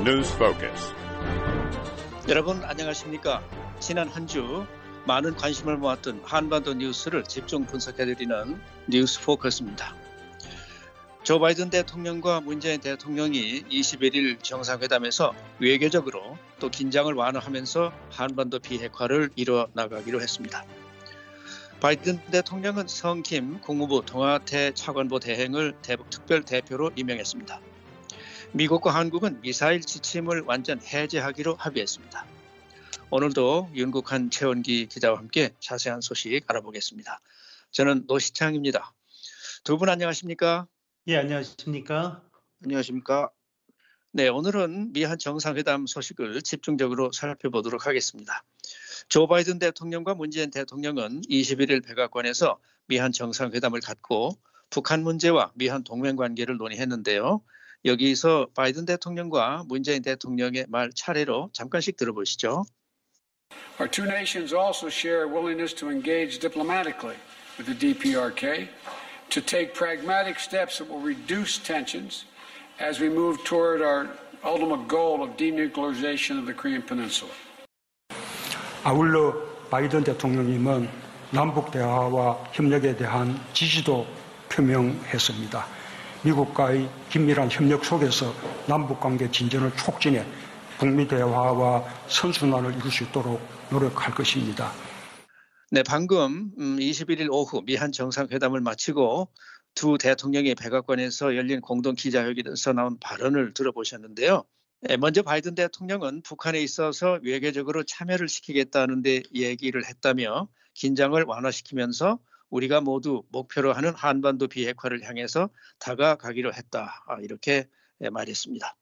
News Focus. 여러분 안녕하십니까? 지난 한 주 많은 관심을 모았던 한반도 뉴스를 집중 분석해드리는 뉴스 포커스입니다. 조 바이든 대통령과 문재인 대통령이 21일 정상회담에서 외교적으로 또 긴장을 완화하면서 한반도 비핵화를 이뤄 나가기로 했습니다. 바이든 대통령은 성김 국무부 동아태 차관보 대행을 대북 특별 대표로 임명했습니다. 미국과 한국은 미사일 지침을 완전 해제하기로 합의했습니다. 오늘도 윤국한 최원기 기자와 함께 자세한 소식 알아보겠습니다. 저는 노시창입니다. 두 분 안녕하십니까? 예, 안녕하십니까? 안녕하십니까? 네, 오늘은 미한 정상회담 소식을 집중적으로 살펴보도록 하겠습니다. 조 바이든 대통령과 문재인 대통령은 21일 백악관에서 미한 정상회담을 갖고 북한 문제와 미한 동맹 관계를 논의했는데요. 여기서 바이든 대통령과 문재인 대통령의 말 차례로 잠깐씩 들어보시죠. Our two nations also share a willingness to engage diplomatically with the DPRK to take pragmatic steps that will reduce tensions as we move toward our ultimate goal of denuclearization of the Korean Peninsula. 아울러 바이든 대통령님은 남북 대화와 협력에 대한 지지도 표명했습니다. 미국과의 긴밀한 협력 속에서 남북 관계 진전을 촉진해 북미 대화와 선순환을 이룰 수 있도록 노력할 것입니다. 네, 방금 21일 음, 오후 미한 정상회담을 마치고 두 대통령이 백악관에서 열린 공동 기자회견에서 나온 발언을 들어보셨는데요. 예, 먼저 바이든 대통령은 북한에 있어서 외교적으로 참여를 시키겠다는 데 얘기를 했다며 긴장을 완화시키면서 우리가 모두 목표로 하는 한반도 비핵화를 향해서 다가가기로 했다. 아, 이렇게 예, 말했습니다.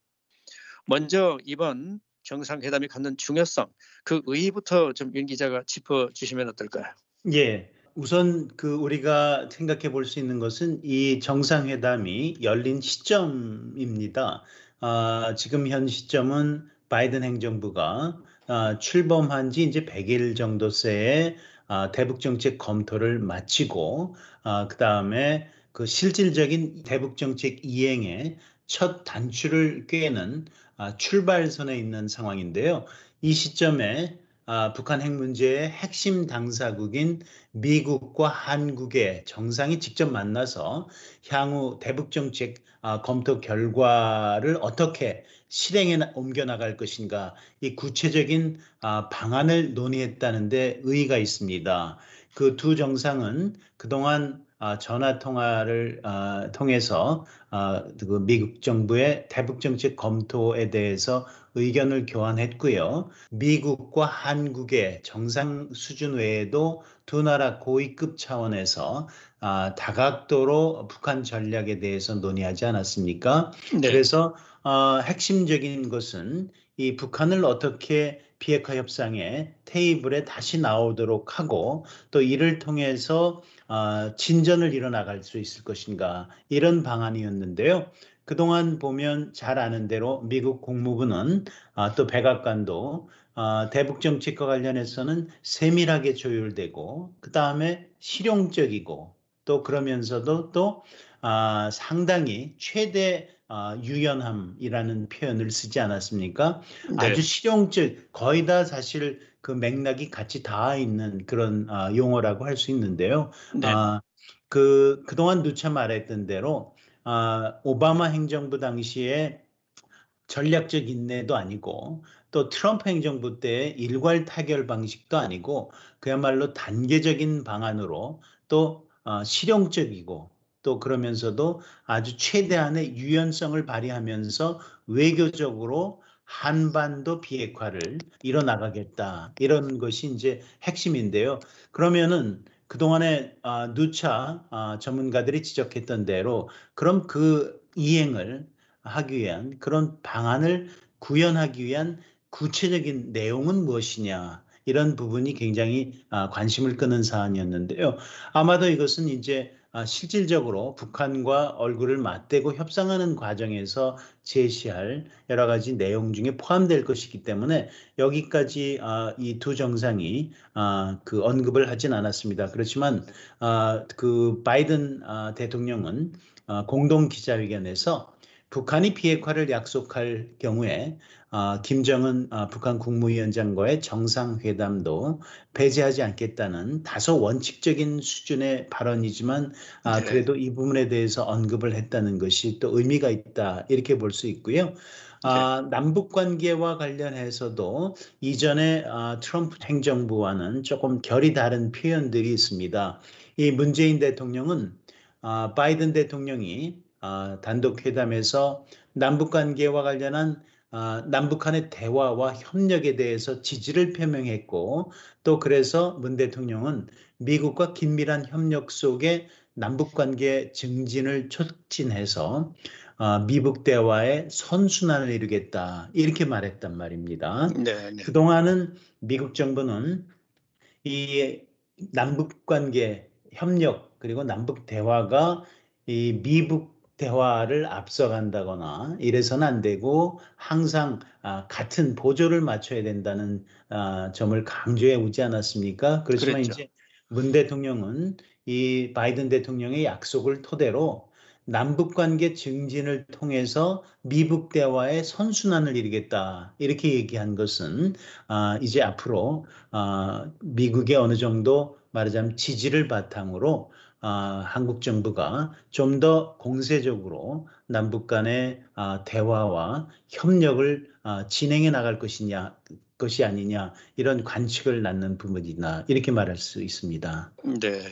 먼저 이번 정상회담이 갖는 중요성, 그 의의부터 좀 윤 기자가 짚어주시면 어떨까요? 예. 우선 그 우리가 생각해 볼 수 있는 것은 이 정상회담이 열린 시점입니다. 아, 지금 현 시점은 바이든 행정부가 아, 출범한 지 이제 100일 정도세에 아, 대북 정책 검토를 마치고 아, 그 다음에 그 실질적인 대북 정책 이행에 첫 단추를 꿰는 아, 출발선에 있는 상황인데요. 이 시점에 아, 북한 핵 문제의 핵심 당사국인 미국과 한국의 정상이 직접 만나서 향후 대북 정책 아, 검토 결과를 어떻게 실행에 옮겨 나갈 것인가 이 구체적인 아, 방안을 논의했다는데 의의가 있습니다. 그 두 정상은 그동안 아, 전화 통화를 아, 통해서 아, 그 미국 정부의 대북 정책 검토에 대해서 의견을 교환했고요. 미국과 한국의 정상 수준 외에도 두 나라 고위급 차원에서 다각도로 북한 전략에 대해서 논의하지 않았습니까? 네. 그래서 핵심적인 것은 이 북한을 어떻게 비핵화 협상의 테이블에 다시 나오도록 하고 또 이를 통해서 어, 진전을 이뤄나갈 수 있을 것인가 이런 방안이었는데요. 그동안 보면 잘 아는 대로 미국 국무부는 어, 또 백악관도 어, 대북 정책과 관련해서는 세밀하게 조율되고 그 다음에 실용적이고 또 그러면서도 또 아, 상당히 최대 아, 유연함이라는 표현을 쓰지 않았습니까? 네. 아주 실용적, 거의 다 사실 그 맥락이 같이 닿아 있는 그런 아, 용어라고 할 수 있는데요. 네. 아, 그 그동안 누차 말했던 대로 아, 오바마 행정부 당시에 전략적 인내도 아니고 또 트럼프 행정부 때 일괄 타결 방식도 아니고 그야말로 단계적인 방안으로 또 어, 실용적이고 또 그러면서도 아주 최대한의 유연성을 발휘하면서 외교적으로 한반도 비핵화를 이뤄나가겠다. 이런 것이 이제 핵심인데요. 그러면은 그동안에 아, 누차 아, 전문가들이 지적했던 대로 그럼 그 이행을 하기 위한 그런 방안을 구현하기 위한 구체적인 내용은 무엇이냐 이런 부분이 굉장히 아, 관심을 끄는 사안이었는데요. 아마도 이것은 이제 아, 실질적으로 북한과 얼굴을 맞대고 협상하는 과정에서 제시할 여러 가지 내용 중에 포함될 것이기 때문에 여기까지 아, 이두 정상이 그 언급을 하진 않았습니다. 그렇지만 그 바이든 대통령은 공동 기자회견에서 북한이 비핵화를 약속할 경우에 아, 김정은 아, 북한 국무위원장과의 정상회담도 배제하지 않겠다는 다소 원칙적인 수준의 발언이지만 아, 네. 그래도 이 부분에 대해서 언급을 했다는 것이 또 의미가 있다 이렇게 볼 수 있고요. 아, 남북 관계와 관련해서도 이전에 아, 트럼프 행정부와는 조금 결이 다른 표현들이 있습니다. 이 문재인 대통령은 아, 바이든 대통령이 아, 단독 회담에서 남북 관계와 관련한 아, 남북한의 대화와 협력에 대해서 지지를 표명했고 또 그래서 문 대통령은 미국과 긴밀한 협력 속에 남북 관계 증진을 촉진해서 아, 미북 대화의 선순환을 이루겠다 이렇게 말했단 말입니다. 네, 네. 그동안은 미국 정부는 이 남북 관계 협력 그리고 남북 대화가 이 미북 대화를 앞서간다거나 이래서는 안 되고 항상 아, 같은 보조를 맞춰야 된다는 아, 점을 강조해 오지 않았습니까? 그렇지만 그랬죠. 이제 문 대통령은 이 바이든 대통령의 약속을 토대로 남북 관계 증진을 통해서 미북 대화의 선순환을 이루겠다 이렇게 얘기한 것은 아, 이제 앞으로 아, 미국의 어느 정도 말하자면 지지를 바탕으로 아, 한국 정부가 좀 더 공세적으로 남북 간의 아, 대화와 협력을 아, 진행해 나갈 것이냐 것이 아니냐 이런 관측을 낳는 부분이다 이렇게 말할 수 있습니다. 네.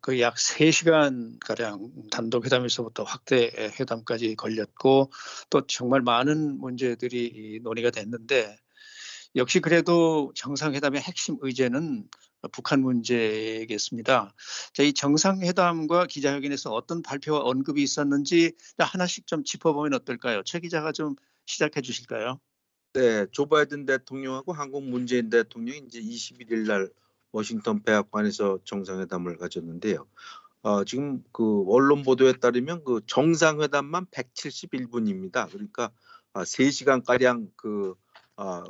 그 약 3시간 가량 단독 회담에서부터 확대 회담까지 걸렸고 또 정말 많은 문제들이 이 논의가 됐는데 역시 그래도 정상회담의 핵심 의제는 북한 문제겠습니다. 자, 이 정상회담과 기자회견에서 어떤 발표와 언급이 있었는지 하나씩 좀 짚어보면 어떨까요? 최 기자가 좀 시작해 주실까요? 네, 조 바이든 대통령하고 한국 문재인 대통령이 이제 21일 날 워싱턴 백악관에서 정상회담을 가졌는데요. 어, 지금 그 언론 보도에 따르면 그 정상회담만 171분입니다. 그러니까 아, 3시간 가량 그 아,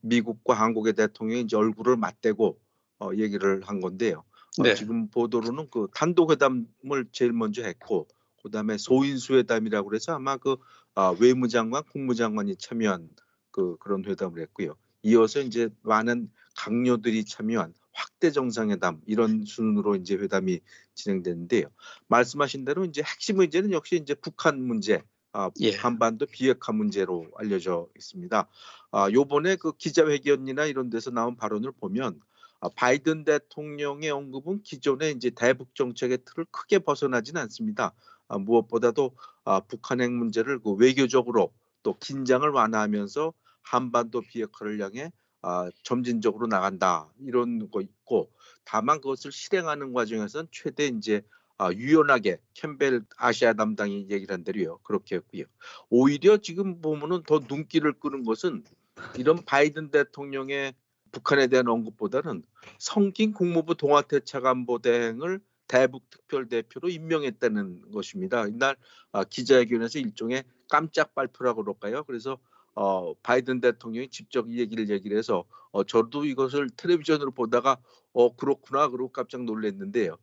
미국과 한국의 대통령이 이제 얼굴을 맞대고 어, 얘기를 한 건데요. 어, 네. 지금 보도로는 그 단독 회담을 제일 먼저 했고 그다음에 소인수 회담이라고 그래서 아마 그 아, 외무장관, 국무장관이 참여한 그 그런 회담을 했고요. 이어서 이제 많은 강요들이 참여한 확대 정상회담 이런 순으로 이제 회담이 진행됐는데요. 말씀하신 대로 이제 핵심 문제는 역시 이제 북한 문제, 아, 예. 한반도 비핵화 문제로 알려져 있습니다. 아, 요번에 그 기자회견이나 이런 데서 나온 발언을 보면 아, 바이든 대통령의 언급은 기존의 이제 대북 정책의 틀을 크게 벗어나진 않습니다. 아, 무엇보다도 아, 북한 핵 문제를 그 외교적으로 또 긴장을 완화하면서 한반도 비핵화를 향해 아, 점진적으로 나간다 이런 거 있고 다만 그것을 실행하는 과정에서는 최대 이제 아, 유연하게 캠벨 아시아 담당이 얘기를 한 대로요 그렇게 했고요. 오히려 지금 보면은 더 눈길을 끄는 것은 이런 바이든 대통령의 북한에 대한 언급보다는 성긴 국무부 동아태차관보 대행을 대북 특별 대표로 임명했다는 것입니다. 이날 아, 기자회견에서 일종의 깜짝 발표라고 그럴까요? 그래서 어, 바이든 대통령이 직접 이 얘기를 얘기를 해서 어, 저도 이것을 텔레비전으로 보다가 어 그렇구나 그러고 깜짝 놀랐는데요.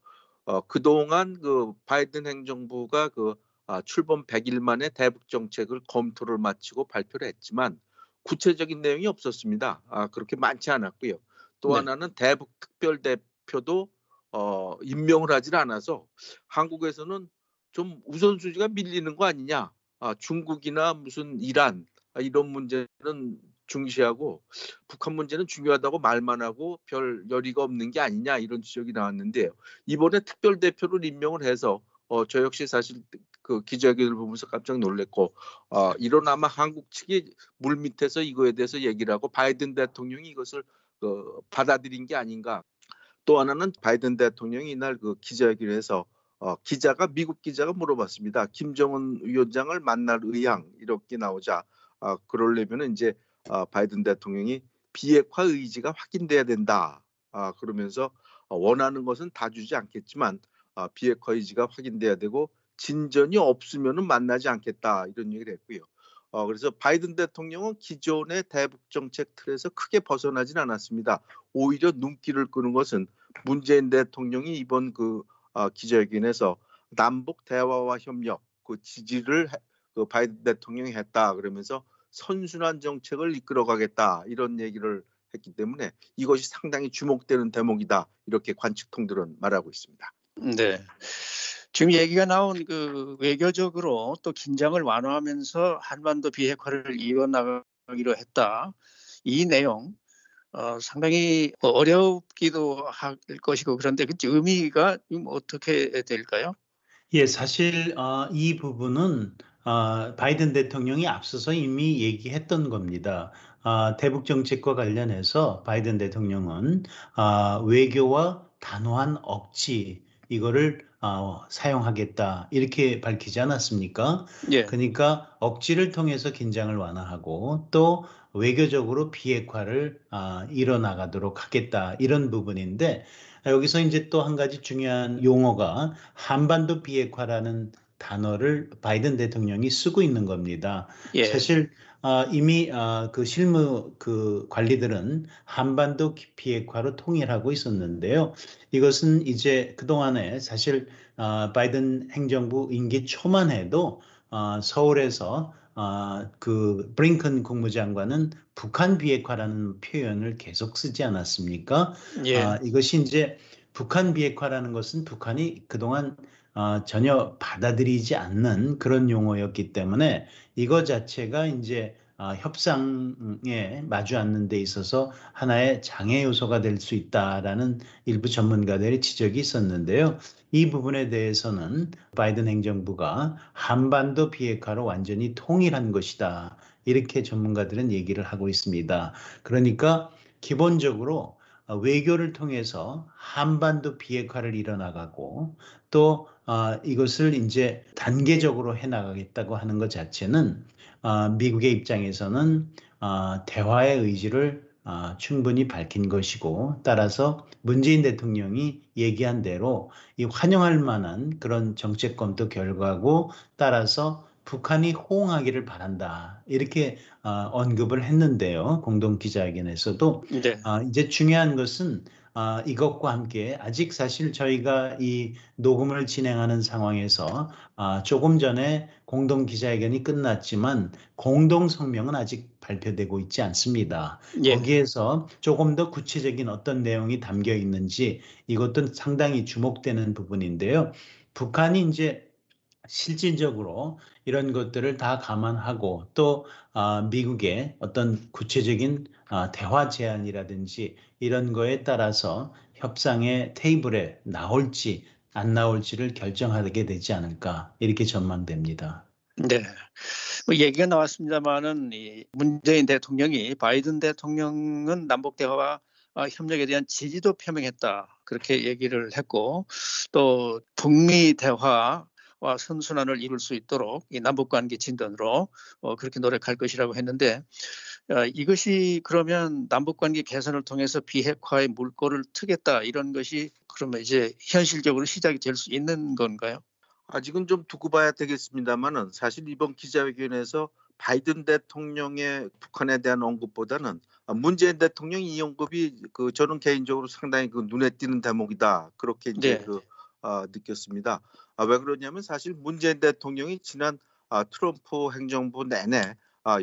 어, 그동안 그 바이든 행정부가 그 아, 출범 100일 만에 대북 정책을 검토를 마치고 발표를 했지만 구체적인 내용이 없었습니다. 아, 그렇게 많지 않았고요. 또 네. 하나는 대북 특별 대표도 어, 임명을 하질 않아서 한국에서는 좀 우선순위가 밀리는 거 아니냐. 아, 중국이나 무슨 이란 아, 이런 문제는 중시하고 북한 문제는 중요하다고 말만 하고 별 열의가 없는 게 아니냐 이런 지적이 나왔는데요. 이번에 특별 대표를 임명을 해서 어, 저 역시 사실 그 기자회견을 보면서 깜짝 놀랐고 어, 이런 아마 한국 측이 물 밑에서 이거에 대해서 얘기를 하고 바이든 대통령이 이것을 그, 받아들인 게 아닌가. 또 하나는 바이든 대통령이 이날 그 기자회견에서 어, 기자가 미국 기자가 물어봤습니다. 김정은 위원장을 만날 의향 이렇게 나오자 아, 그러려면은 이제 아, 바이든 대통령이 비핵화 의지가 확인돼야 된다. 아, 그러면서 어, 원하는 것은 다 주지 않겠지만 아, 비핵화 의지가 확인돼야 되고 진전이 없으면은 만나지 않겠다 이런 얘기를 했고요. 어, 그래서 바이든 대통령은 기존의 대북 정책 틀에서 크게 벗어나진 않았습니다. 오히려 눈길을 끄는 것은 문재인 대통령이 이번 그 아, 기자회견에서 남북 대화와 협력 그 지지를 해- 그 바이든 대통령이 했다 그러면서 선순환 정책을 이끌어가겠다 이런 얘기를 했기 때문에 이것이 상당히 주목되는 대목이다 이렇게 관측통들은 말하고 있습니다. 네. 지금 얘기가 나온 그 외교적으로 또 긴장을 완화하면서 한반도 비핵화를 이어나가기로 했다. 이 내용 어, 상당히 어렵기도 할 것이고 그런데 그 의미가 어떻게 될까요? 예, 사실 어, 이 부분은 어, 바이든 대통령이 앞서서 이미 얘기했던 겁니다. 어, 대북 정책과 관련해서 바이든 대통령은 어, 외교와 단호한 억지 이거를 어, 사용하겠다 이렇게 밝히지 않았습니까? 예. 그러니까 억지를 통해서 긴장을 완화하고 또 외교적으로 비핵화를 아, 이뤄나가도록 하겠다 이런 부분인데 여기서 이제 또 한 가지 중요한 용어가 한반도 비핵화라는 단어를 바이든 대통령이 쓰고 있는 겁니다. 예. 사실 아, 이미 아, 그 실무 그 관리들은 한반도 비핵화로 통일하고 있었는데요. 이것은 이제 그동안에 사실 아, 바이든 행정부 임기 초만 해도 아, 서울에서 아, 그 브링컨 국무장관은 북한 비핵화라는 표현을 계속 쓰지 않았습니까? 예. 아, 이것이 이제 북한 비핵화라는 것은 북한이 그동안 아, 전혀 받아들이지 않는 그런 용어였기 때문에 이거 자체가 이제 아, 협상에 마주 앉는 데 있어서 하나의 장애 요소가 될 수 있다라는 일부 전문가들의 지적이 있었는데요. 이 부분에 대해서는 바이든 행정부가 한반도 비핵화로 완전히 통일한 것이다. 이렇게 전문가들은 얘기를 하고 있습니다. 그러니까 기본적으로 외교를 통해서 한반도 비핵화를 이뤄나가고 또 어, 이것을 이제 단계적으로 해나가겠다고 하는 것 자체는 어, 미국의 입장에서는 어, 대화의 의지를 어, 충분히 밝힌 것이고 따라서 문재인 대통령이 얘기한 대로 이 환영할 만한 그런 정책 검토 결과고 따라서 북한이 호응하기를 바란다. 이렇게 어, 언급을 했는데요. 공동 기자회견에서도. 네. 아, 이제 중요한 것은 아, 이것과 함께 아직 사실 저희가 이 녹음을 진행하는 상황에서 아, 조금 전에 공동 기자회견이 끝났지만 공동 성명은 아직 발표되고 있지 않습니다. 예. 거기에서 조금 더 구체적인 어떤 내용이 담겨 있는지 이것도 상당히 주목되는 부분인데요. 북한이 이제 실질적으로 이런 것들을 다 감안하고 또 아, 미국의 어떤 구체적인 아, 대화 제안이라든지 이런 거에 따라서 협상의 테이블에 나올지 안 나올지를 결정하게 되지 않을까 이렇게 전망됩니다. 네. 뭐 얘기가 나왔습니다만은 이 문재인 대통령이 바이든 대통령은 남북 대화와 아, 협력에 대한 지지도 표명했다 그렇게 얘기를 했고 또 북미 대화 와 선순환을 이룰 수 있도록 이 남북 관계 진전으로 어, 그렇게 노력할 것이라고 했는데 어, 이것이 그러면 남북 관계 개선을 통해서 비핵화의 물꼬를 트겠다 이런 것이 그러면 이제 현실적으로 시작이 될 수 있는 건가요? 아직은 좀 두고 봐야 되겠습니다만은 사실 이번 기자회견에서 바이든 대통령의 북한에 대한 언급보다는 문재인 대통령 이 언급이 그 저는 개인적으로 상당히 그 눈에 띄는 대목이다 그렇게 이제 네. 그 아, 느꼈습니다. 아, 왜 그러냐면 사실 문재인 대통령이 지난 아, 트럼프 행정부 내내 아,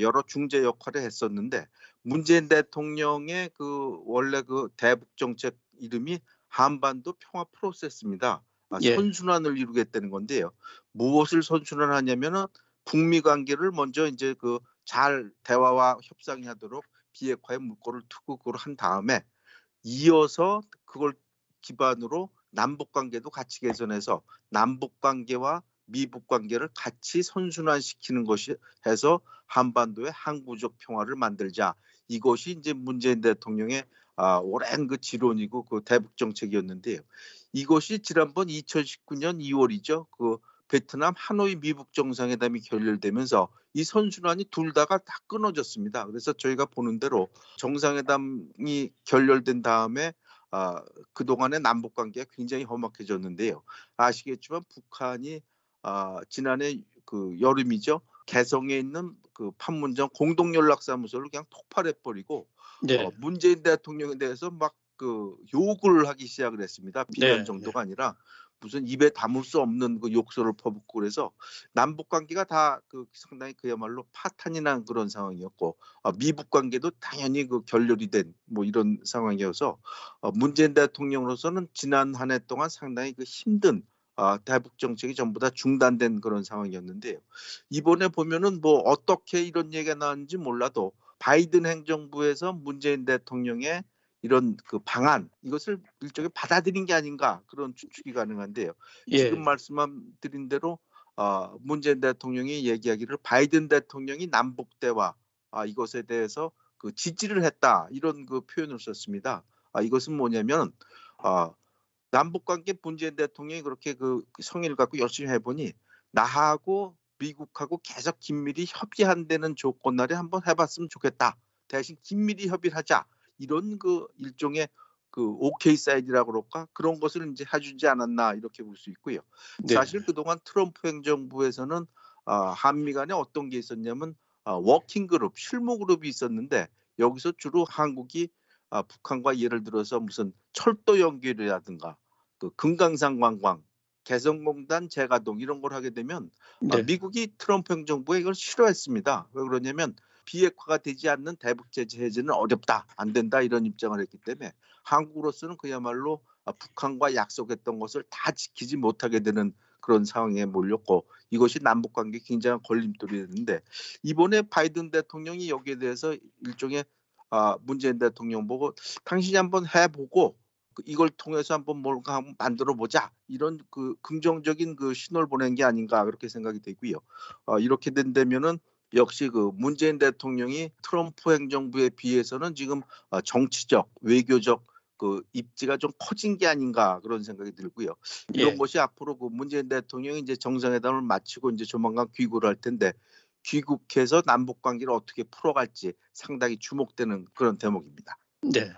여러 중재 역할을 했었는데 문재인 대통령의 그 원래 그 대북 정책 이름이 한반도 평화 프로세스입니다. 아, 예. 선순환을 이루겠다는 건데요. 무엇을 선순환하냐면은 북미 관계를 먼저 이제 그 잘 대화와 협상이 하도록 비핵화의 물꼬를 그걸 한 다음에 이어서 그걸 기반으로 남북 관계도 같이 개선해서 남북 관계와 미북 관계를 같이 선순환시키는 것이 해서 한반도의 항구적 평화를 만들자. 이것이 이제 문재인 대통령의 아, 오랜 그 지론이고 그 대북 정책이었는데요. 이것이 지난번 2019년 2월이죠. 그 베트남 하노이 미북 정상회담이 결렬되면서 이 선순환이 둘 다가 다 끊어졌습니다. 그래서 저희가 보는 대로 정상회담이 결렬된 다음에 아, 그동안의 남북 관계가 굉장히 험악해졌는데요. 아시겠지만 북한이 아, 지난해 그 여름이죠. 개성에 있는 그 판문점 공동 연락사무소를 그냥 폭발해 버리고 네. 어, 문재인 대통령에 대해서 막 그 욕을 하기 시작을 했습니다. 비난 네, 정도가 아니라 무슨 입에 담을 수 없는 그 욕설을 퍼붓고 그래서 남북 관계가 다 그 상당히 그야말로 파탄이 난 그런 상황이었고 어, 미북 관계도 당연히 그 결렬이 된 뭐 이런 상황이어서 어, 문재인 대통령으로서는 지난 한 해 동안 상당히 그 힘든 아, 대북 정책이 전부 다 중단된 그런 상황이었는데요. 이번에 보면은 뭐 어떻게 이런 얘기가 나왔는지 몰라도 바이든 행정부에서 문재인 대통령의 이런 그 방안 이것을 일종의 받아들인 게 아닌가 그런 추측이 가능한데요. 예. 지금 말씀드린 대로 어, 문재인 대통령이 얘기하기를 바이든 대통령이 남북 대화 아, 이것에 대해서 그 지지를 했다 이런 그 표현을 썼습니다. 아, 이것은 뭐냐면 아, 남북 관계 문재인 대통령이 그렇게 그 성의를 갖고 열심히 해보니 나하고 미국하고 계속 긴밀히 협의한다는 조건 아래 한번 해봤으면 좋겠다. 대신 긴밀히 협의를 하자. 이런 그 일종의 그 오케이 사인이라고 그럴까 그런 것을 이제 해주지 않았나 이렇게 볼 수 있고요. 네. 사실 그동안 트럼프 행정부에서는 아, 한미 간에 어떤 게 있었냐면 아, 워킹 그룹, 실무 그룹이 있었는데 여기서 주로 한국이 아, 북한과 예를 들어서 무슨 철도 연결이라든가 그 금강산 관광, 개성공단 재가동 이런 걸 하게 되면 아, 네. 미국이 트럼프 행정부에 이걸 싫어했습니다. 왜 그러냐면 비핵화가 되지 않는 대북 제재 해제는 어렵다, 안 된다 이런 입장을 했기 때문에 한국으로서는 그야말로 아, 북한과 약속했던 것을 다 지키지 못하게 되는 그런 상황에 몰렸고 이것이 남북 관계 굉장한 걸림돌이 됐는데 이번에 바이든 대통령이 여기에 대해서 일종의 아, 문재인 대통령 보고 당신이 한번 해보고 그 이걸 통해서 한번 뭔가 만들어 보자 이런 그 긍정적인 그 신호를 보낸 게 아닌가 그렇게 생각이 되고요. 어, 이렇게 된다면은 역시 그 문재인 대통령이 트럼프 행정부에 비해서는 지금 어, 정치적 외교적 그 입지가 좀 커진 게 아닌가 그런 생각이 들고요. 이런 예. 것이 앞으로 그 문재인 대통령이 이제 정상회담을 마치고 이제 조만간 귀국을 할 텐데 귀국해서 남북 관계를 어떻게 풀어갈지 상당히 주목되는 그런 대목입니다. 네.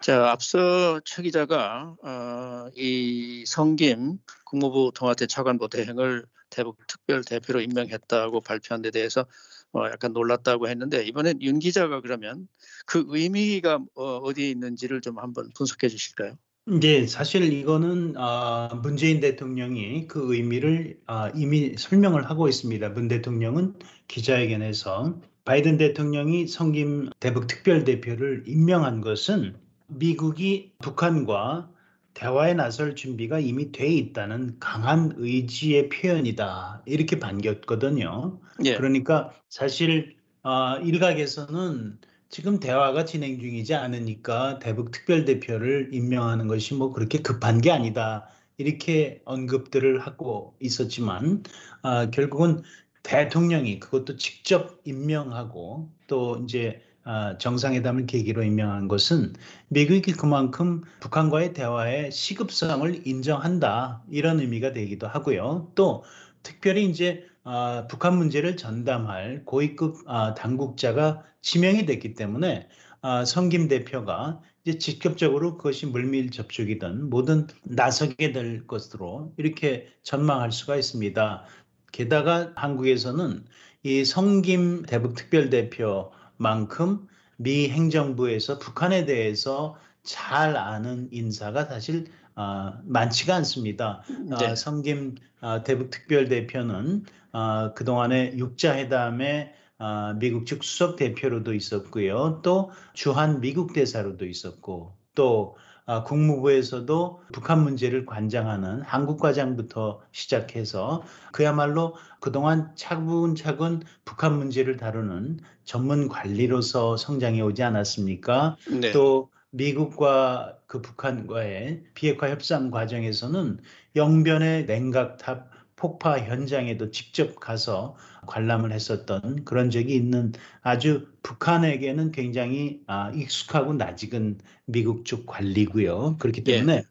자, 앞서 최 기자가 어, 이 성김 국무부 통화대 차관보 대행을 대북 특별 대표로 임명했다고 발표한 데 대해서 어, 약간 놀랐다고 했는데 이번엔 윤 기자가 그러면 그 의미가 어, 어디에 있는지를 좀 한번 분석해 주실까요? 이제 사실 이거는 아, 문재인 대통령이 그 의미를 아, 이미 설명을 하고 있습니다. 문 대통령은 기자회견에서 바이든 대통령이 성김 대북 특별 대표를 임명한 것은 미국이 북한과 대화에 나설 준비가 이미 돼 있다는 강한 의지의 표현이다. 이렇게 반겼거든요. 예. 그러니까 사실 아, 일각에서는 지금 대화가 진행 중이지 않으니까 대북 특별대표를 임명하는 것이 뭐 그렇게 급한 게 아니다. 이렇게 언급들을 하고 있었지만 아, 결국은 대통령이 그것도 직접 임명하고 또 이제 아, 정상회담을 계기로 임명한 것은 미국이 그만큼 북한과의 대화의 시급성을 인정한다 이런 의미가 되기도 하고요. 또 특별히 이제 아, 북한 문제를 전담할 고위급 아, 당국자가 지명이 됐기 때문에 아, 성김 대표가 이제 직접적으로 그것이 물밀 접촉이든 뭐든 나서게 될 것으로 이렇게 전망할 수가 있습니다. 게다가 한국에서는 이 성김 대북 특별대표 만큼 미 행정부에서 북한에 대해서 잘 아는 인사가 사실 아, 많지가 않습니다. 네. 아, 성김 아, 대북 특별 대표는 아, 그동안에 육자 회담에 아, 미국 측 수석 대표로도 있었고요. 또 주한 미국 대사로도 있었고 또 아, 국무부에서도 북한 문제를 관장하는 한국과장부터 시작해서 그야말로 그동안 차근차근 북한 문제를 다루는 전문 관리로서 성장해 오지 않았습니까? 네. 또 미국과 그 북한과의 비핵화 협상 과정에서는 영변의 냉각탑 폭파 현장에도 직접 가서 관람을 했었던 그런 적이 있는 아주 북한에게는 굉장히 아, 익숙하고 낯익은 미국 쪽 관리고요. 그렇기 예. 때문에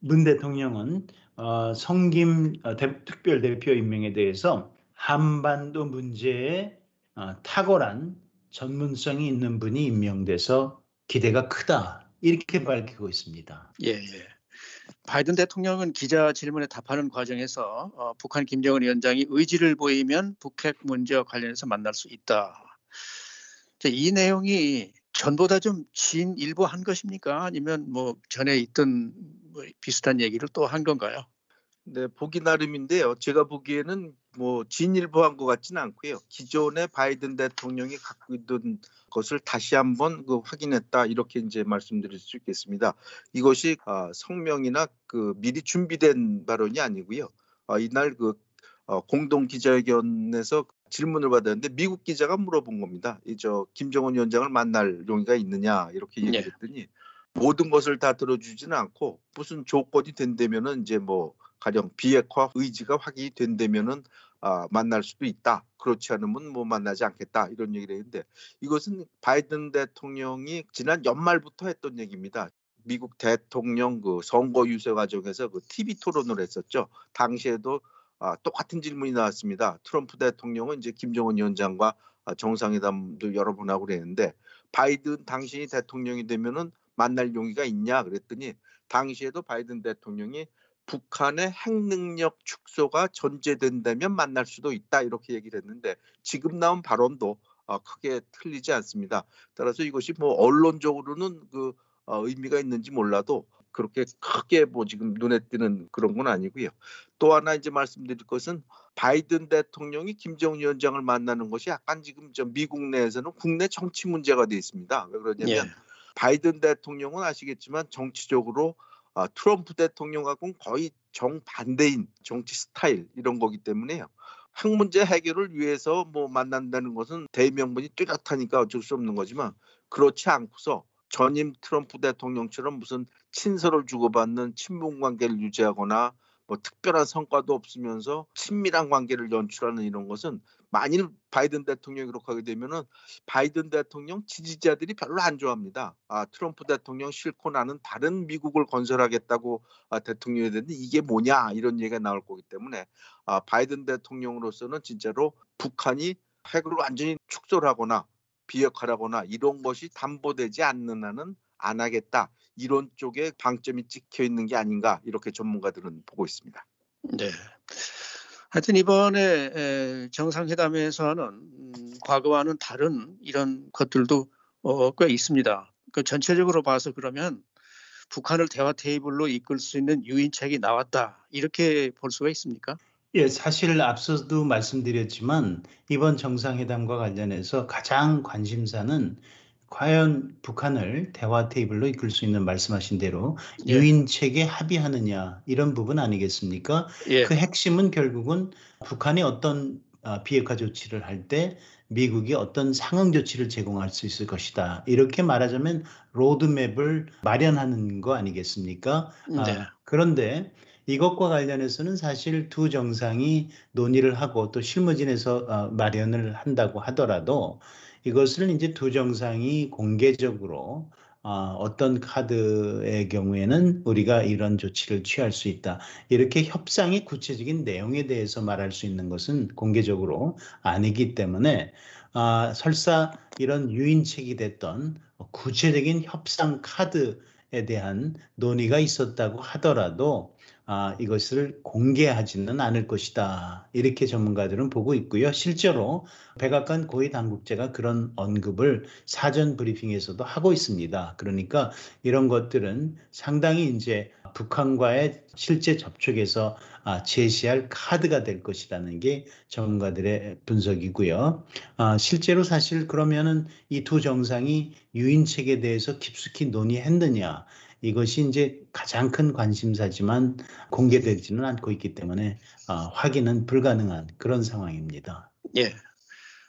문 대통령은 어, 성김 어, 대- 특별 대표 임명에 대해서 한반도 문제에 어, 탁월한 전문성이 있는 분이 임명돼서 기대가 크다. 이렇게 밝히고 있습니다. 예, 예. 바이든 대통령은 기자 질문에 답하는 과정에서 어, 북한 김정은 위원장이 의지를 보이면 북핵 문제와 관련해서 만날 수 있다. 자, 이 내용이 전보다 좀 진일보한 것입니까? 아니면 뭐 전에 있던 뭐 비슷한 얘기를 또 한 건가요? 네, 보기 나름인데요. 제가 보기에는 뭐 진일보한 것 같지는 않고요. 기존의 바이든 대통령이 갖고 있던 것을 다시 한번 그 확인했다 이렇게 이제 말씀드릴 수 있겠습니다. 이것이 아, 성명이나 그 미리 준비된 발언이 아니고요. 아, 이날 그 어, 공동 기자회견에서 질문을 받았는데 미국 기자가 물어본 겁니다. 이 저 김정은 위원장을 만날 용의가 있느냐 이렇게 네. 얘기했더니 모든 것을 다 들어주지는 않고 무슨 조건이 된다면은 이제 뭐 가령 비핵화 의지가 확인이 된다면은 아, 만날 수도 있다. 그렇지 않으면 뭐 만나지 않겠다. 이런 얘기를 했는데 이것은 바이든 대통령이 지난 연말부터 했던 얘기입니다. 미국 대통령 그 선거 유세 과정에서 그 TV 토론을 했었죠. 당시에도 아, 똑같은 질문이 나왔습니다. 트럼프 대통령은 이제 김정은 위원장과 아, 정상회담도 여러 번 하고 그랬는데 바이든 당신이 대통령이 되면은 만날 용의가 있냐 그랬더니 당시에도 바이든 대통령이 북한의 핵 능력 축소가 전제된다면 만날 수도 있다 이렇게 얘기를 했는데 지금 나온 발언도 어, 크게 틀리지 않습니다. 따라서 이것이 뭐 언론적으로는 그 어, 의미가 있는지 몰라도 그렇게 크게 뭐 지금 눈에 띄는 그런 건 아니고요. 또 하나 이제 말씀드릴 것은 바이든 대통령이 김정은 위원장을 만나는 것이 약간 지금 저 미국 내에서는 국내 정치 문제가 돼 있습니다. 왜 그러냐면 예. 바이든 대통령은 아시겠지만 정치적으로 아, 트럼프 대통령하고는 거의 정반대인 정치 스타일 이런 거기 때문에요. 핵 문제 해결을 위해서 뭐 만난다는 것은 대명분이 뚜렷하니까 어쩔 수 없는 거지만 그렇지 않고서 전임 트럼프 대통령처럼 무슨 친서를 주고받는 친분 관계를 유지하거나 뭐 특별한 성과도 없으면서 친밀한 관계를 연출하는 이런 것은 만일 바이든 대통령이 그렇게 하게 되면은 바이든 대통령 지지자들이 별로 안 좋아합니다. 아 트럼프 대통령 싫고 나는 다른 미국을 건설하겠다고 아, 대통령이 됐는데 이게 뭐냐 이런 얘기가 나올 거기 때문에 아 바이든 대통령으로서는 진짜로 북한이 핵을 완전히 축소를 하거나 비핵화하거나 이런 것이 담보되지 않는 한은 안 하겠다 이런 쪽에 방점이 찍혀 있는 게 아닌가 이렇게 전문가들은 보고 있습니다. 네. 하여튼 이번에 에, 정상회담에서는 음, 과거와는 다른 이런 것들도 어, 꽤 있습니다. 그 전체적으로 봐서 그러면 북한을 대화 테이블로 이끌 수 있는 유인책이 나왔다 이렇게 볼 수가 있습니까? 예, 사실 앞서도 말씀드렸지만 이번 정상회담과 관련해서 가장 관심사는 과연 북한을 대화 테이블로 이끌 수 있는 말씀하신 대로 예. 유인책에 합의하느냐 이런 부분 아니겠습니까? 예. 그 핵심은 결국은 북한이 어떤 아, 비핵화 조치를 할 때 미국이 어떤 상응 조치를 제공할 수 있을 것이다. 이렇게 말하자면 로드맵을 마련하는 거 아니겠습니까? 아, 네. 그런데 이것과 관련해서는 사실 두 정상이 논의를 하고 또 실무진에서 어, 마련을 한다고 하더라도 이것을 이제 두 정상이 공개적으로 어, 어떤 카드의 경우에는 우리가 이런 조치를 취할 수 있다. 이렇게 협상의 구체적인 내용에 대해서 말할 수 있는 것은 공개적으로 아니기 때문에 아, 설사 이런 유인책이 됐던 구체적인 협상 카드에 대한 논의가 있었다고 하더라도 아, 이것을 공개하지는 않을 것이다. 이렇게 전문가들은 보고 있고요. 실제로 백악관 고위 당국자가 그런 언급을 사전 브리핑에서도 하고 있습니다. 그러니까 이런 것들은 상당히 이제 북한과의 실제 접촉에서 아, 제시할 카드가 될 것이라는 게 전문가들의 분석이고요. 아, 실제로 사실 그러면은 이 두 정상이 유인책에 대해서 깊숙이 논의했느냐 이것이 이제 가장 큰 관심사지만 공개되지는 않고 있기 때문에 아, 확인은 불가능한 그런 상황입니다. 예.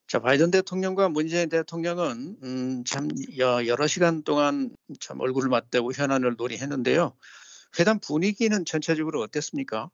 자, 바이든 대통령과 문재인 대통령은 음, 참 여- 여러 시간 동안 참 얼굴을 맞대고 현안을 논의했는데요. 회담 분위기는 전체적으로 어땠습니까?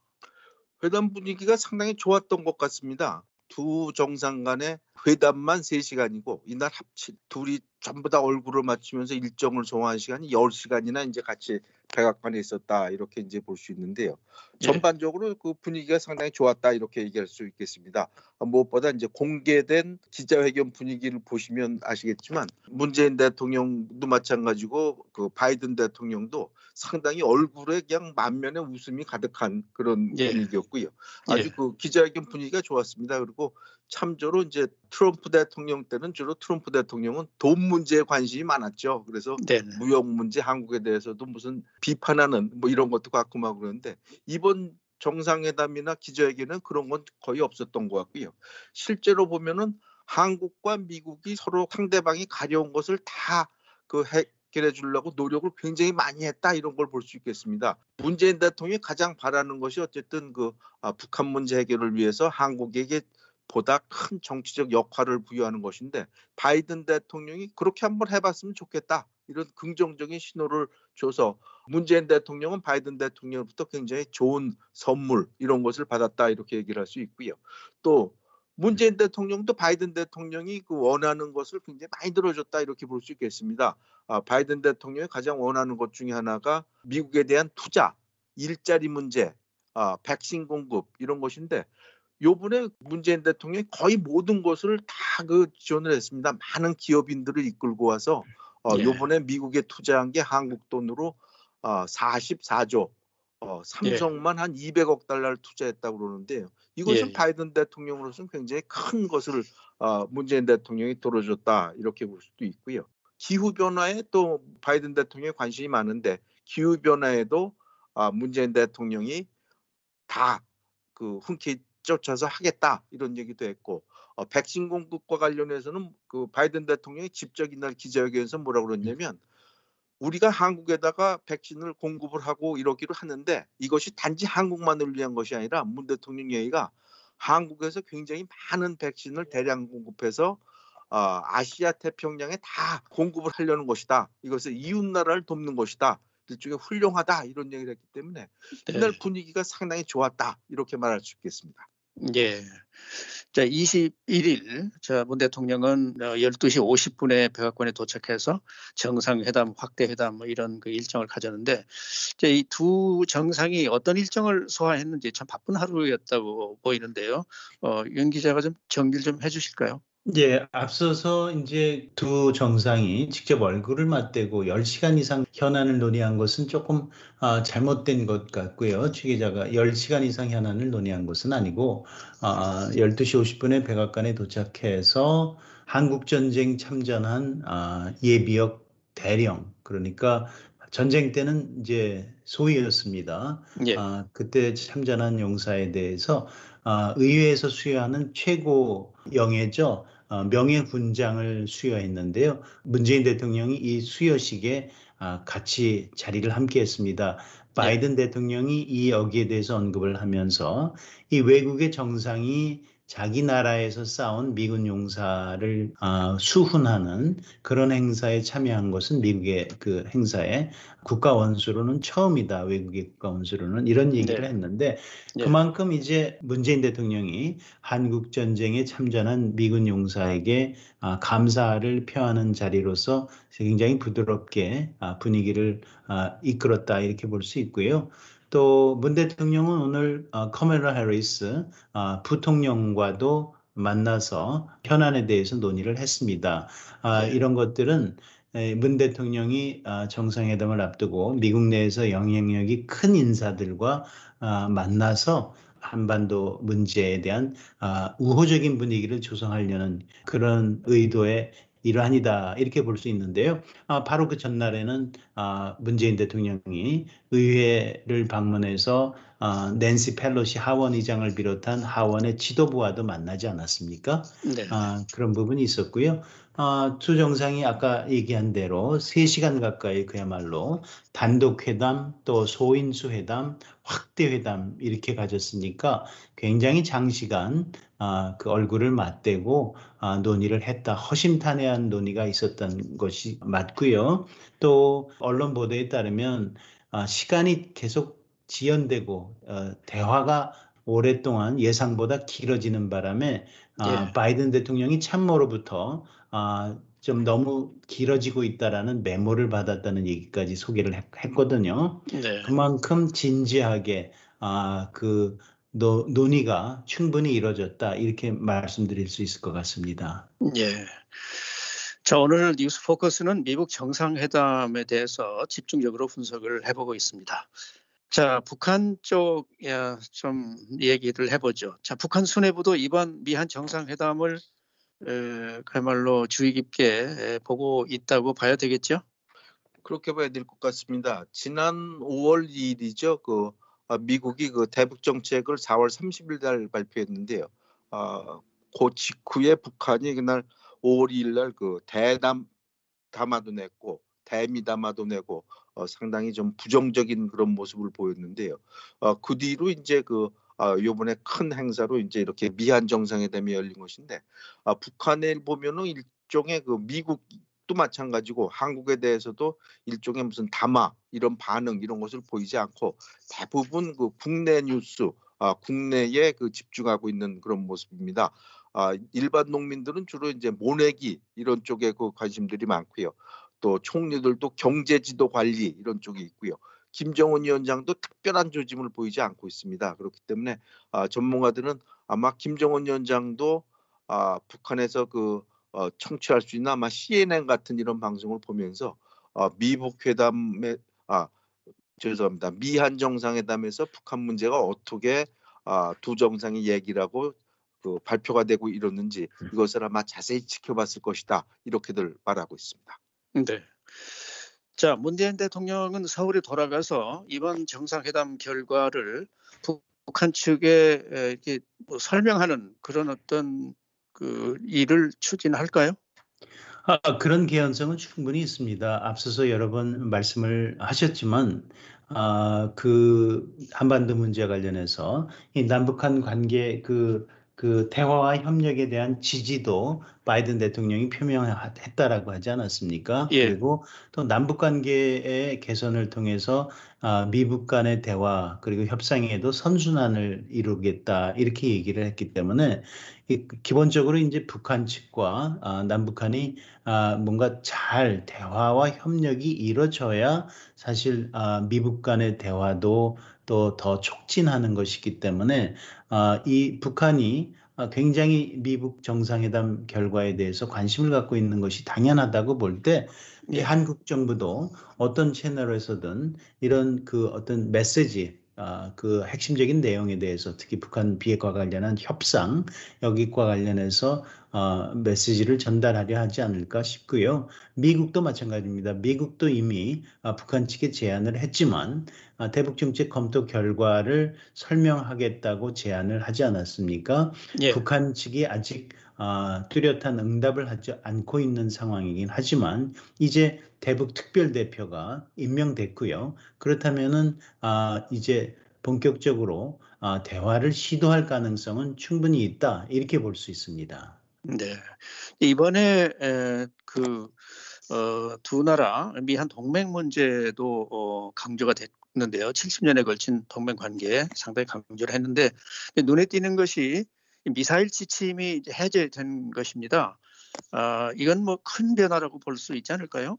회담 분위기가 상당히 좋았던 것 같습니다. 두 정상 간의 회담만 3시간이고 이날 합치 둘이 전부 다 얼굴을 맞추면서 일정을 소화한 시간이 10시간이나 이제 같이 백악관에 있었다 이렇게 이제 볼 수 있는데요. 예. 전반적으로 그 분위기가 상당히 좋았다 이렇게 얘기할 수 있겠습니다. 아, 무엇보다 이제 공개된 기자회견 분위기를 보시면 아시겠지만 문재인 대통령도 마찬가지고 그 바이든 대통령도 상당히 얼굴에 그냥 만면에 웃음이 가득한 그런 예. 분위기였고요. 아주 예. 그 기자회견 분위기가 좋았습니다. 그리고 참조로 이제 트럼프 대통령 때는 주로 트럼프 대통령은 돈 문제에 관심이 많았죠. 그래서 네. 무역 문제 한국에 대해서도 무슨 비판하는 뭐 이런 것도 갖고 막 그러는데 이번 정상회담이나 기자회견은 그런 건 거의 없었던 것 같고요. 실제로 보면은 한국과 미국이 서로 상대방이 가려운 것을 다 그 해결해 주려고 노력을 굉장히 많이 했다 이런 걸 볼 수 있겠습니다. 문재인 대통령이 가장 바라는 것이 어쨌든 그 아, 북한 문제 해결을 위해서 한국에게 보다 큰 정치적 역할을 부여하는 것인데 바이든 대통령이 그렇게 한번 해봤으면 좋겠다 이런 긍정적인 신호를 줘서 문재인 대통령은 바이든 대통령으로부터 굉장히 좋은 선물 이런 것을 받았다 이렇게 얘기를 할 수 있고요. 또 문재인 대통령도 바이든 대통령이 그 원하는 것을 굉장히 많이 들어줬다 이렇게 볼 수 있겠습니다. 아, 바이든 대통령이 가장 원하는 것 중에 하나가 미국에 대한 투자, 일자리 문제, 아, 백신 공급 이런 것인데 요번에 문재인 대통령이 거의 모든 것을 다 그 지원을 했습니다. 많은 기업인들을 이끌고 와서 어, 예. 요번에 미국에 투자한 게 한국 돈으로 어, 44조, 어, 삼성만 한 200억 달러를 투자했다고 그러는데요. 이것은 예, 예. 바이든 대통령으로서는 굉장히 큰 것을 어, 문재인 대통령이 들어줬다 이렇게 볼 수도 있고요. 기후 변화에 또 바이든 대통령이 관심이 많은데 기후 변화에도 아, 문재인 대통령이 다 그 흔쾌히 쫓아서 하겠다 이런 얘기도 했고 어, 백신 공급과 관련해서는 그 바이든 대통령이 직접 이날 기자회견에서 뭐라 그랬냐면 우리가 한국에다가 백신을 공급을 하고 이러기로 하는데 이것이 단지 한국만을 위한 것이 아니라 문 대통령 얘기가 한국에서 굉장히 많은 백신을 대량 공급해서 어, 아시아 태평양에 다 공급을 하려는 것이다. 이것을 이웃 나라를 돕는 것이다. 일종의 훌륭하다 이런 얘기를 했기 때문에 네. 이날 분위기가 상당히 좋았다 이렇게 말할 수 있겠습니다. 예. 자, 21일 자, 문 대통령은 어, 12시 50분에 백악관에 도착해서 정상회담, 확대회담 뭐 이런 그 일정을 가졌는데 이 두 정상이 어떤 일정을 소화했는지 참 바쁜 하루였다고 보이는데요. 어, 윤 기자가 좀 정리를 좀 해주실까요? 예, 앞서서 이제 두 정상이 직접 얼굴을 맞대고 10시간 이상 현안을 논의한 것은 조금 아, 잘못된 것 같고요. 취 기자가 10시간 이상 현안을 논의한 것은 아니고 아, 12시 50분에 백악관에 도착해서 한국전쟁 참전한 아, 예비역 대령 그러니까 전쟁 때는 이제 소위였습니다. 예. 아, 그때 참전한 용사에 대해서 아, 의회에서 수여하는 최고 영예죠. 어, 명예 훈장을 수여했는데요. 문재인 대통령이 이 수여식에 아, 같이 자리를 함께 했습니다. 바이든 대통령이 이 여기에 대해서 언급을 하면서 이 외국의 정상이 자기 나라에서 싸운 미군 용사를 아, 수훈하는 그런 행사에 참여한 것은 미국의 그 행사에 국가 원수로는 처음이다. 외국의 국가 원수로는 이런 얘기를 네. 했는데 예. 그만큼 이제 문재인 대통령이 한국 전쟁에 참전한 미군 용사에게 아, 감사를 표하는 자리로서 굉장히 부드럽게 아, 분위기를 아, 이끌었다 이렇게 볼 수 있고요. 또 문 대통령은 오늘 어, 카멜라 해리스 아, 부통령과도 만나서 현안에 대해서 논의를 했습니다. 아, 네. 이런 것들은 에, 문 대통령이 아, 정상회담을 앞두고 미국 내에서 영향력이 큰 인사들과 아, 만나서 한반도 문제에 대한 아, 우호적인 분위기를 조성하려는 그런 의도의 일환이다 이렇게 볼 수 있는데요. 아, 바로 그 전날에는 아, 문재인 대통령이 의회를 방문해서 아, 낸시 펠로시 하원 의장을 비롯한 하원의 지도부와도 만나지 않았습니까? 네. 아, 그런 부분이 있었고요. 아, 두 정상이 아까 얘기한 대로 3시간 가까이 그야말로 단독 회담, 또 소인수 회담, 확대 회담 이렇게 가졌으니까 굉장히 장시간 아, 그 얼굴을 맞대고 아, 논의를 했다. 허심탄회한 논의가 있었던 것이 맞고요. 또 언론 보도에 따르면 아, 시간이 계속 지연되고 어, 대화가 오랫동안 예상보다 길어지는 바람에 아, 예. 바이든 대통령이 참모로부터 아, 좀 너무 길어지고 있다라는 메모를 받았다는 얘기까지 소개를 했, 했거든요. 네. 그만큼 진지하게 아, 그 노, 논의가 충분히 이루어졌다 이렇게 말씀드릴 수 있을 것 같습니다. 예. 자, 오늘 뉴스 포커스는 미국 정상회담에 대해서 집중적으로 분석을 해보고 있습니다. 자, 북한 쪽 좀 얘기를 해보죠. 자, 북한 수뇌부도 이번 미한 정상회담을 에, 그야말로 주의 깊게 에, 보고 있다고 봐야 되겠죠? 그렇게 봐야 될 것 같습니다. 지난 5월 2일이죠. 그 아, 미국이 그 대북 정책을 4월 30일 날 발표했는데요. 아, 그 직후에 북한이 그날 5월 2일 날 그 대담 담화도 냈고 대미 담화도 내고 어, 상당히 좀 부정적인 그런 모습을 보였는데요. 어, 그 뒤로 이제 그 아, 요번에 큰 행사로 이제 이렇게 미한 정상회담이 열린 것인데 아, 북한에 보면은 일종의 그 미국도 마찬가지고 한국에 대해서도 일종의 무슨 담화 이런 반응 이런 것을 보이지 않고 대부분 그 국내 뉴스 아, 국내에 그 집중하고 있는 그런 모습입니다. 아, 일반 농민들은 주로 이제 모내기 이런 쪽에 그 관심들이 많고요. 또 총리들도 경제지도 관리 이런 쪽이 있고요. 김정은 위원장도 특별한 조짐을 보이지 않고 있습니다. 그렇기 때문에 아, 전문가들은 아마 김정은 위원장도 아, 북한에서 그 어, 청취할 수 있는 아마 CNN 같은 이런 방송을 보면서 어, 미북 회담에 아 죄송합니다 미한 정상회담에서 북한 문제가 어떻게 아, 두 정상이 얘기를 하고 그 발표가 되고 이러는지 이것을 아마 자세히 지켜봤을 것이다 이렇게들 말하고 있습니다. 네. 자, 문재인 대통령은 서울에 돌아가서 이번 정상회담 결과를 북한 측에 에, 이렇게 뭐 설명하는 그런 어떤 그 일을 추진할까요? 아, 그런 개연성은 충분히 있습니다. 앞서서 여러 번 말씀을 하셨지만, 아, 그 한반도 문제 관련해서 이 남북한 관계 그, 그 대화와 협력에 대한 지지도 바이든 대통령이 표명했다라고 하지 않았습니까? 예. 그리고 또 남북 관계의 개선을 통해서 아, 미북 간의 대화 그리고 협상에도 선순환을 이루겠다 이렇게 얘기를 했기 때문에 이- 기본적으로 이제 북한 측과 아, 남북한이 아, 뭔가 잘 대화와 협력이 이루어져야 사실 아, 미북 간의 대화도 또 더 촉진하는 것이기 때문에 아, 이 북한이 아, 굉장히 미북 정상회담 결과에 대해서 관심을 갖고 있는 것이 당연하다고 볼때이 예. 한국 정부도 어떤 채널에서든 이런 그 어떤 메시지 아, 그 핵심적인 내용에 대해서 특히 북한 비핵화 관련한 협상 여기과 관련해서 어, 메시지를 전달하려 하지 않을까 싶고요. 미국도 마찬가지입니다. 미국도 이미 아, 북한 측에 제안을 했지만 아, 대북 정책 검토 결과를 설명하겠다고 제안을 하지 않았습니까? 예. 북한 측이 아직 아, 뚜렷한 응답을 하지 않고 있는 상황이긴 하지만 이제 대북 특별 대표가 임명됐고요. 그렇다면은 아, 이제 본격적으로 아, 대화를 시도할 가능성은 충분히 있다 이렇게 볼 수 있습니다. 네. 이번에 에, 그, 어, 두 나라 미한 동맹 문제도 어, 강조가 됐 는데요. 70년에 걸친 동맹 관계 상당히 강조를 했는데 눈에 띄는 것이 이 미사일 지침이 해제된 것입니다. 아, 이건 뭐 큰 변화라고 볼 수 있지 않을까요?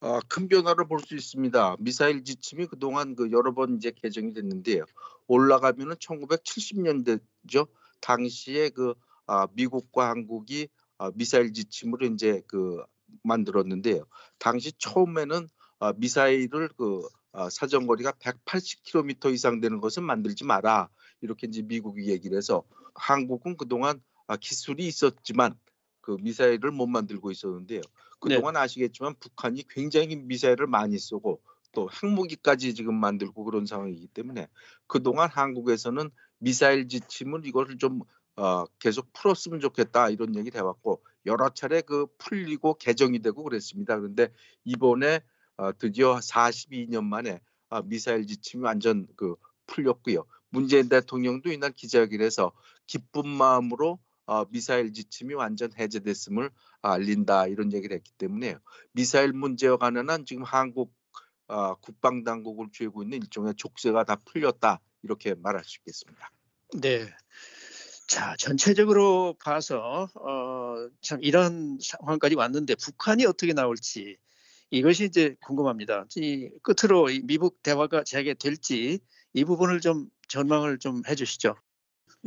아, 큰 변화를 볼 수 있습니다. 미사일 지침이 그동안 그 여러 번 이제 개정이 됐는데요. 올라가면은 1970년대죠. 당시에 그 아, 미국과 한국이 아, 미사일 지침으로 이제 그 만들었는데요. 당시 처음에는 아, 미사일을 그 아, 사정거리가 180km 이상 되는 것은 만들지 마라 이렇게 이제 미국이 얘기를 해서 한국은 그동안 아, 기술이 있었지만 그 미사일을 못 만들고 있었는데요. 그동안 아시겠지만 북한이 굉장히 미사일을 많이 쏘고 또 핵무기까지 지금 만들고 그런 상황이기 때문에 그동안 한국에서는 미사일 지침을 이거를 좀 어, 계속 풀었으면 좋겠다 이런 얘기를 해왔고 여러 차례 그 풀리고 개정이 되고 그랬습니다. 그런데 이번에 어, 드디어 42년 만에 아, 미사일 지침이 완전 그 풀렸고요. 문재인 대통령도 이날 기자회견에서 기쁜 마음으로 어, 미사일 지침이 완전 해제됐음을 알린다 이런 얘기를 했기 때문에 미사일 문제와 관련한 지금 한국 어, 국방 당국을 쥐고 있는 일종의 족쇄가 다 풀렸다 이렇게 말할 수 있겠습니다. 네. 자, 전체적으로 봐서 어, 참 이런 상황까지 왔는데 북한이 어떻게 나올지 이것이 이제 궁금합니다. 이 끝으로 이 미북 대화가 재개될지 이 부분을 좀 전망을 좀 해주시죠.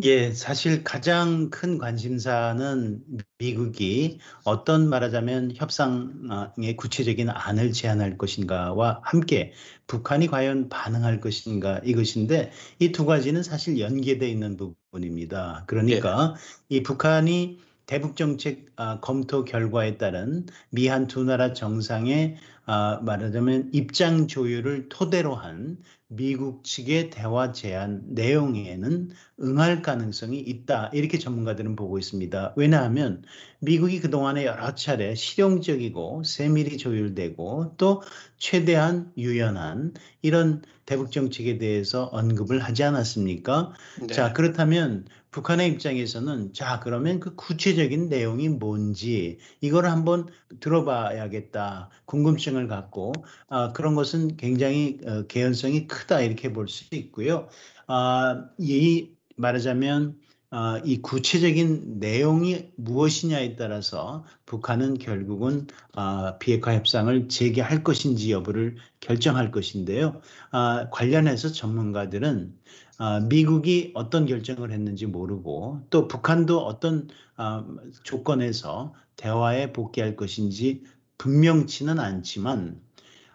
예, 사실 가장 큰 관심사는 미국이 어떤 말하자면 협상의 구체적인 안을 제안할 것인가와 함께 북한이 과연 반응할 것인가 이것인데 이 두 가지는 사실 연계되어 있는 부분입니다. 그러니까 이 북한이 대북 정책 아, 검토 결과에 따른 미한 두 나라 정상의 아, 말하자면 입장 조율을 토대로 한 미국 측의 대화 제안 내용에는 응할 가능성이 있다. 이렇게 전문가들은 보고 있습니다. 왜냐하면 미국이 그동안에 여러 차례 실용적이고 세밀히 조율되고 또 최대한 유연한 이런 대북 정책에 대해서 언급을 하지 않았습니까? 네. 자, 그렇다면 북한의 입장에서는 자, 그러면 그 구체적인 내용이 뭔지 이걸 한번 들어봐야겠다. 궁금증을 갖고 아, 그런 것은 굉장히 어, 개연성이 크다 이렇게 볼 수 있고요. 아, 이 말하자면 아, 이 구체적인 내용이 무엇이냐에 따라서 북한은 결국은 아, 비핵화 협상을 재개할 것인지 여부를 결정할 것인데요. 아, 관련해서 전문가들은 아, 미국이 어떤 결정을 했는지 모르고 또 북한도 어떤 아, 조건에서 대화에 복귀할 것인지 분명치는 않지만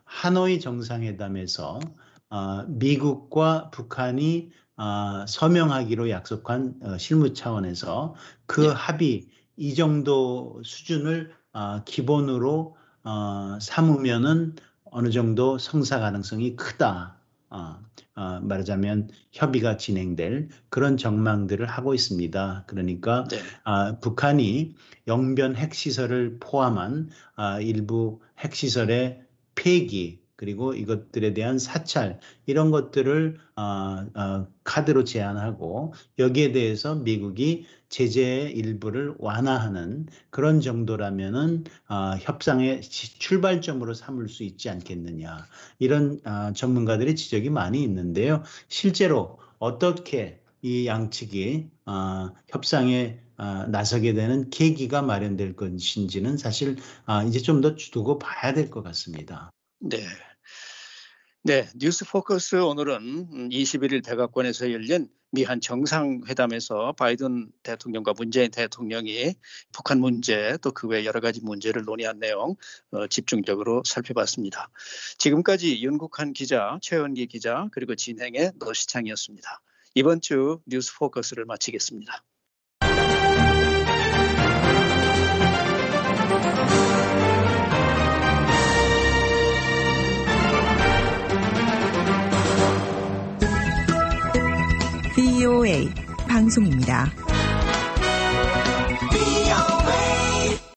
하노이 정상회담에서 아, 미국과 북한이 아, 서명하기로 약속한 어, 실무 차원에서 그 예. 합의 이 정도 수준을 아, 기본으로 어, 삼으면은 어느 정도 성사 가능성이 크다. 아, 아, 말하자면 협의가 진행될 그런 전망들을 하고 있습니다. 그러니까 네. 아, 북한이 영변 핵시설을 포함한 아, 일부 핵시설의 폐기 그리고 이것들에 대한 사찰 이런 것들을 아, 아, 카드로 제안하고 여기에 대해서 미국이 제재의 일부를 완화하는 그런 정도라면은 아, 협상의 지- 출발점으로 삼을 수 있지 않겠느냐 이런 아, 전문가들의 지적이 많이 있는데요. 실제로 어떻게 이 양측이 아, 협상에 아, 나서게 되는 계기가 마련될 것인지는 사실 아, 이제 좀 더 두고 봐야 될 것 같습니다. 네. 네, 뉴스 포커스 오늘은 21일 백악관에서 열린 미한 정상회담에서 바이든 대통령과 문재인 대통령이 북한 문제 또 그 외 여러 가지 문제를 논의한 내용 어, 집중적으로 살펴봤습니다. 지금까지 윤국한 기자, 최원기 기자 그리고 진행의 노시창이었습니다. 이번 주 뉴스 포커스를 마치겠습니다. VOA 방송입니다.